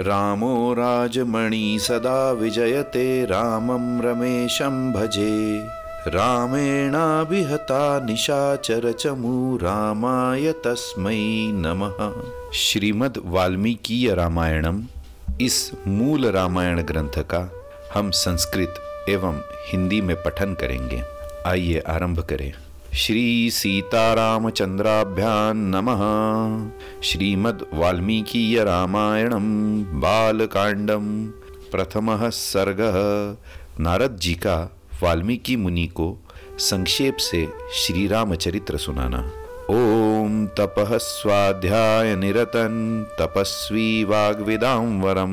रामो राजमणि सदा विजयते, रामं रमेशं भजे। रामेणाभिहता निशाचरचमु, रामाय तस्मै नमः। श्रीमद् वाल्मीकि रामायणम इस मूल रामायण ग्रंथ का हम संस्कृत एवं हिंदी में पठन करेंगे। आइए आरंभ करें। श्री सीतारामचंद्राभ्यां नमः। श्रीमद् वाल्मीकि रामायणम बालकांडम प्रथम सर्ग। नारद जी का वाल्मीकि मुनि को संक्षेप से श्री रामचरित्र सुनाना। ओम तपः स्वाध्याय निरतन, तपस्वी वाग्विदां वरम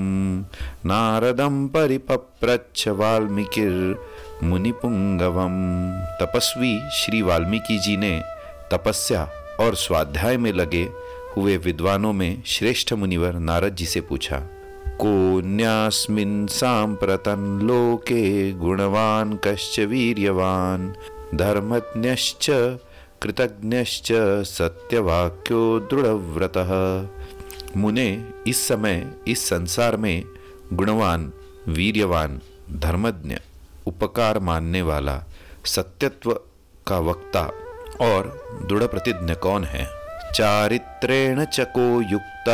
नारदम परिपप्रच्छ वाल्मीकिर मुनिपुंगवम। तपस्वी श्री वाल्मीकि जी ने तपस्या और स्वाध्याय में लगे हुए विद्वानों में श्रेष्ठ मुनिवर नारद जी से पूछा, कोन्यास्मिन् साम्प्रतं लोके गुणवान कश्च वीर्यवान? धर्मज्ञश्च, कृतज्ञश्च, सत्यवाक्यो दृढ़व्रतः? मुने, इस समय इस संसार में गुणवान, वीर्यवान, धर्मज्ञ उपकार मानने वाला सत्यत्व का वक्ता और दृढ़ प्रतिज्ञ कौन है? चारित्रेण चको युक्त,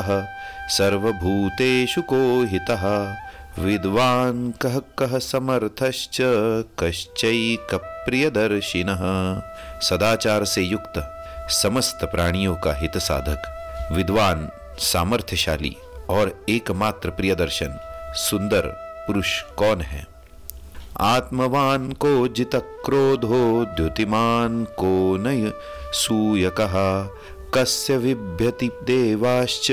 सर्वभूतेषु को हितः, विद्वान कह कह समर्थश्च कश्चैकप्रियदर्शिनः सदाचार से युक्त समस्त प्राणियों का हित साधक, विद्वान, सामर्थ्यशाली और एकमात्र प्रियदर्शन, सुंदर पुरुष कौन है? आत्मवान को जित क्रोधो द्युतिमान को नय सूयक कस्य विभ्यति देवाश्च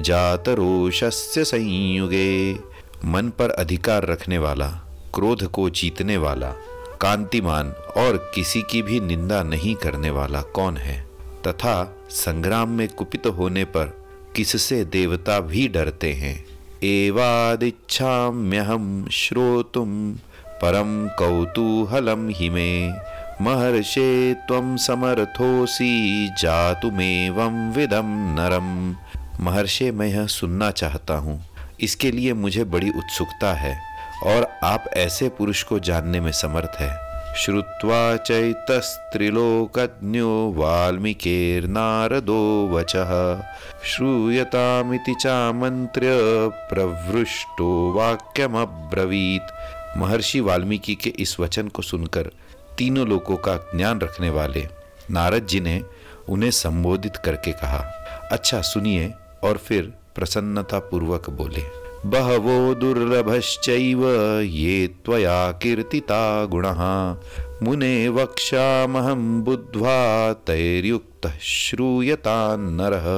जातरोषस्य संयुगे। मन पर अधिकार रखने वाला, क्रोध को जीतने वाला, कांतिमान और किसी की भी निंदा नहीं करने वाला कौन है? तथा संग्राम में कुपित होने पर किससे देवता भी डरते हैं? एवादिच्छाम्यहम श्रोतुम। परम कौतूहलम हि मे। महर्षे त्वं समर्थोसी जातुमेवं विदम नरम। महर्षे, मैं यह सुनना चाहता हूँ। इसके लिए मुझे बड़ी उत्सुकता है और आप ऐसे पुरुष को जानने में समर्थ है। श्रुत्वा चैतस्त्रिलोकज्ञो वाल्मीकिर्नारदो वचः। श्रूयतामिति चामन्त्र्य प्रवृष्टो वाक्यमब्रवीत्। महर्षि वाल्मीकि के इस वचन को सुनकर तीनों लोगों का ज्ञान रखने वाले नारद जी ने उन्हें संबोधित करके कहा अच्छा सुनिए और फिर प्रसन्नता पूर्वक बोले। बहवो दुर्लभश्चैव ये त्वया कीर्तिता गुणः। मुने वक्षामहं बुद्ध्वा श्रूयता नरः।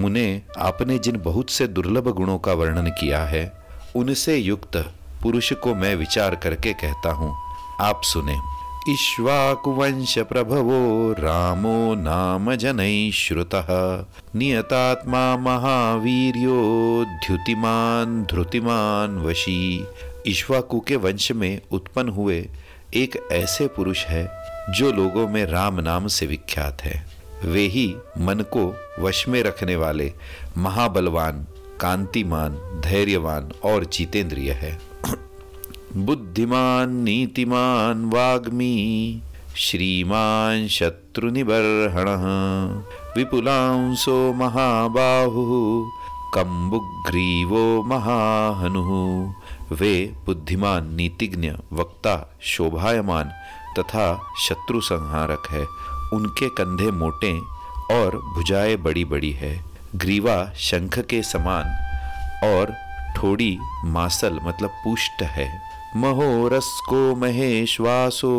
मुने आपने जिन बहुत से दुर्लभ गुणों का वर्णन किया है, उनसे युक्त पुरुष को मैं विचार करके कहता हूँ, आप सुने। इश्वाकुवंश प्रभवो, रामो नाम जनैः श्रुतः। नियतात्मा महावीर्यो ध्युतिमान धृतिमान वशी। इश्वाकु के वंश में उत्पन्न हुए एक ऐसे पुरुष है, जो लोगों में राम नाम से विख्यात है। वे ही मन को वश में रखने वाले महाबलवान, कांतिमान, धैर्यवान और जितेंद्रिय है। बुद्धिमान, नीतिमान, वाग्मी, श्रीमान शत्रुनिबर्हण विपुलांसो महाबाहु, कम्बुग्रीवो महाहनु। वे बुद्धिमान, नीतिज्ञ, वक्ता, शोभायमान तथा शत्रु संहारक है। उनके कंधे मोटे और भुजाएँ बड़ी बड़ी है। ग्रीवा शंख के समान और ठोड़ी मासल मतलब पुष्ट है। महोरस्को महेश्वासो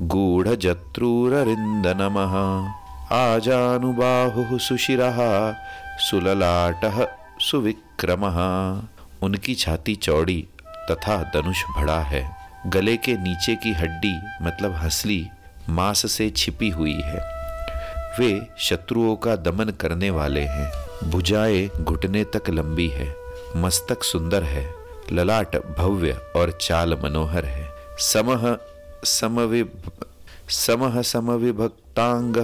गूढजत्रूररिन्दनमः। आजानुबाहुः सुशिरः, सुललाटः सुविक्रमः। उनकी छाती चौड़ी तथा धनुष भड़ा है। गले के नीचे की हड्डी मतलब हंसली, मांस से छिपी हुई है। वे शत्रुओं का दमन करने वाले हैं। भुजाएँ घुटने तक लंबी है। मस्तक सुंदर है। ललाट, भव्य और चाल मनोहर है। समह समविभ समह समविभक्तांग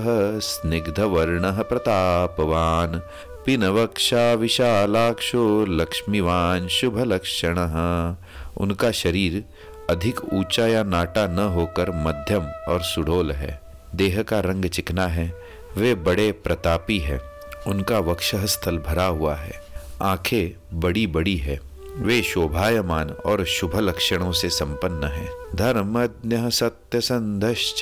स्निग्ध वर्ण प्रतापवान। पिनवक्षा विशालाक्षो लक्ष्मीवान शुभ लक्षण उनका शरीर अधिक ऊँचा या नाटा न होकर मध्यम और सुडोल है। देह का रंग चिकना है। वे बड़े प्रतापी है। उनका वक्षः स्थल भरा हुआ है। आँखें बड़ी बड़ी है। वे शोभायमान और शुभ लक्षणों से संपन्न है। धर्मज्ञ सत्य संधश्च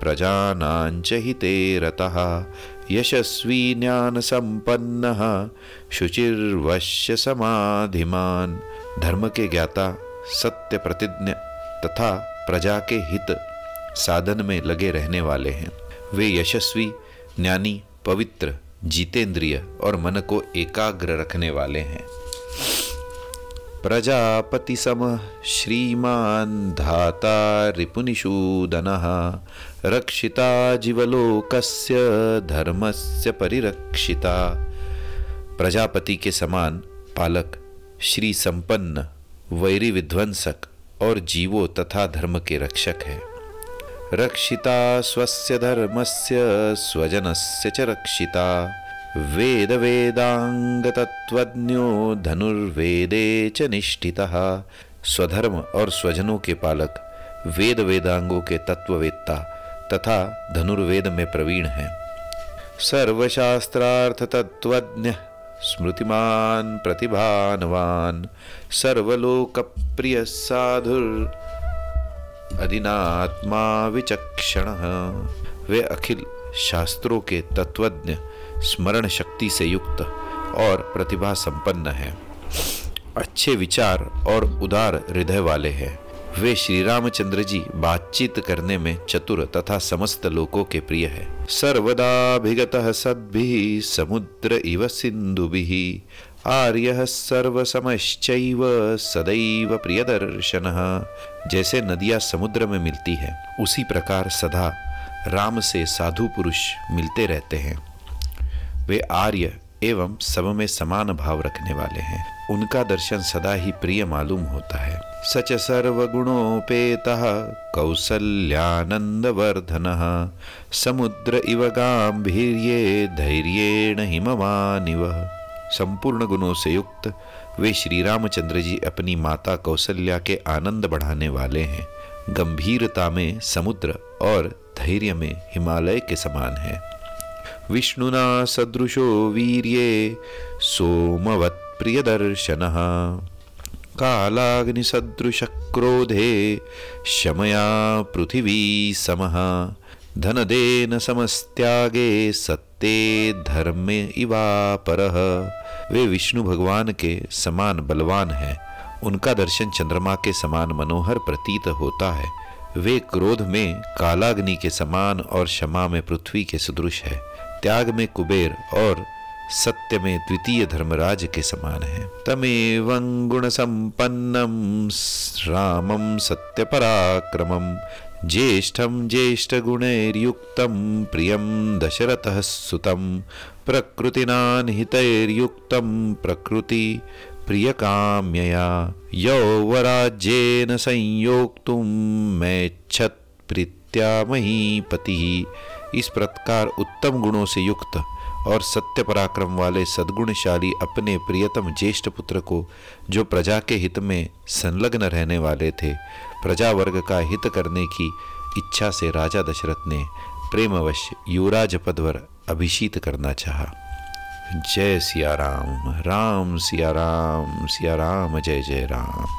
प्रजानांच हिते रतः। यशस्वी ज्ञान संपन्न शुचिर्वश्य समाधिमान। धर्म के ज्ञाता सत्य प्रतिज्ञ तथा प्रजा के हित साधन में लगे रहने वाले हैं। वे यशस्वी, ज्ञानी, पवित्र, जितेंद्रिय और मन को एकाग्र रखने वाले हैं। प्रजापति सम श्रीमान धाता रिपुनिषूदन रक्षिता जीवलोकस्य धर्मस्य परिरक्षिता। प्रजापति के समान पालक श्री संपन्न वैरी विध्वंसक और जीवो तथा धर्म के रक्षक है। रक्षिता स्वस्य धर्मस्य, स्वजनस्य च रक्षिता। वेद वेदांग तत्वज्ञो धनुर्वेदे च निष्ठितः। स्वधर्म और स्वजनों के पालक वेद वेदांगों के तत्ववेत्ता तथा धनुर्वेद में प्रवीण है। सर्वशास्त्रार्थ तत्वज्ञ स्मृतिमान, प्रतिभानवान सर्वलोक प्रिय साधुर अधिनात्मा विचक्षण। वे अखिल शास्त्रों के तत्वज्ञ स्मरण शक्ति से युक्त और प्रतिभा संपन्न है। अच्छे विचार और उदार हृदय वाले हैं। वे श्री रामचंद्र जी बातचीत करने में चतुर तथा समस्त लोगों के प्रिय है। सर्वदाभिगत सद्भि समुद्र इव सिंधु आर्य सर्वसमश्चैव सदैव प्रियदर्शन। जैसे नदियाँ समुद्र में मिलती है, उसी प्रकार सदा राम से साधु पुरुष मिलते रहते हैं। वे आर्य एवं सब में समान भाव रखने वाले हैं। उनका दर्शन सदा ही प्रिय मालूम होता है। सच सर्वगुणोपेत कौसल्यानंदवर्धन समुद्र इव गांभीर्ये धैर्येण हिमवानिव। संपूर्ण गुणों से युक्त वे श्री रामचंद्र जी अपनी माता कौशल्या के आनंद बढ़ाने वाले हैं। गंभीरता में समुद्र और धैर्य में हिमालय के समान है। विष्णुना सदृशो वीर्ये सोमवत् प्रियदर्शन कालाग्निसदृश क्रोधे शमया पृथिवी समः। धनदेन समस्त्यागे सत्ते धर्म इवा पर वे विष्णु भगवान के समान बलवान हैं। उनका दर्शन चंद्रमा के समान मनोहर प्रतीत होता है। वे क्रोध में कालाग्नि के समान और क्षमा में पृथ्वी के सदृश है। त्याग में कुबेर और सत्य में द्वितीय धर्मराज के समान है। तमेव गुण संपन्नम रामम सत्य पराक्रमम ज्येष्ठं ज्येष्ठगुणैर्युक्तं प्रियं दशरथः सुतं प्रकृतिनान्हितैर्युक्तं प्रकृति प्रियकाम्यया, यौवराज्येन संयोक्तुं मैच्छत् प्रीत्या महीपतिः। इस प्रकार उत्तम गुणों से युक्त और सत्य पराक्रम वाले सद्गुणशाली अपने प्रियतम ज्येष्ठ पुत्र को, जो प्रजा के हित में संलग्न रहने वाले थे प्रजा वर्ग का हित करने की इच्छा से राजा दशरथ ने प्रेमवश युवराज पदवर अभिषित करना चाहा। जय सिया राम राम सिया राम सिया राम, जय जय राम।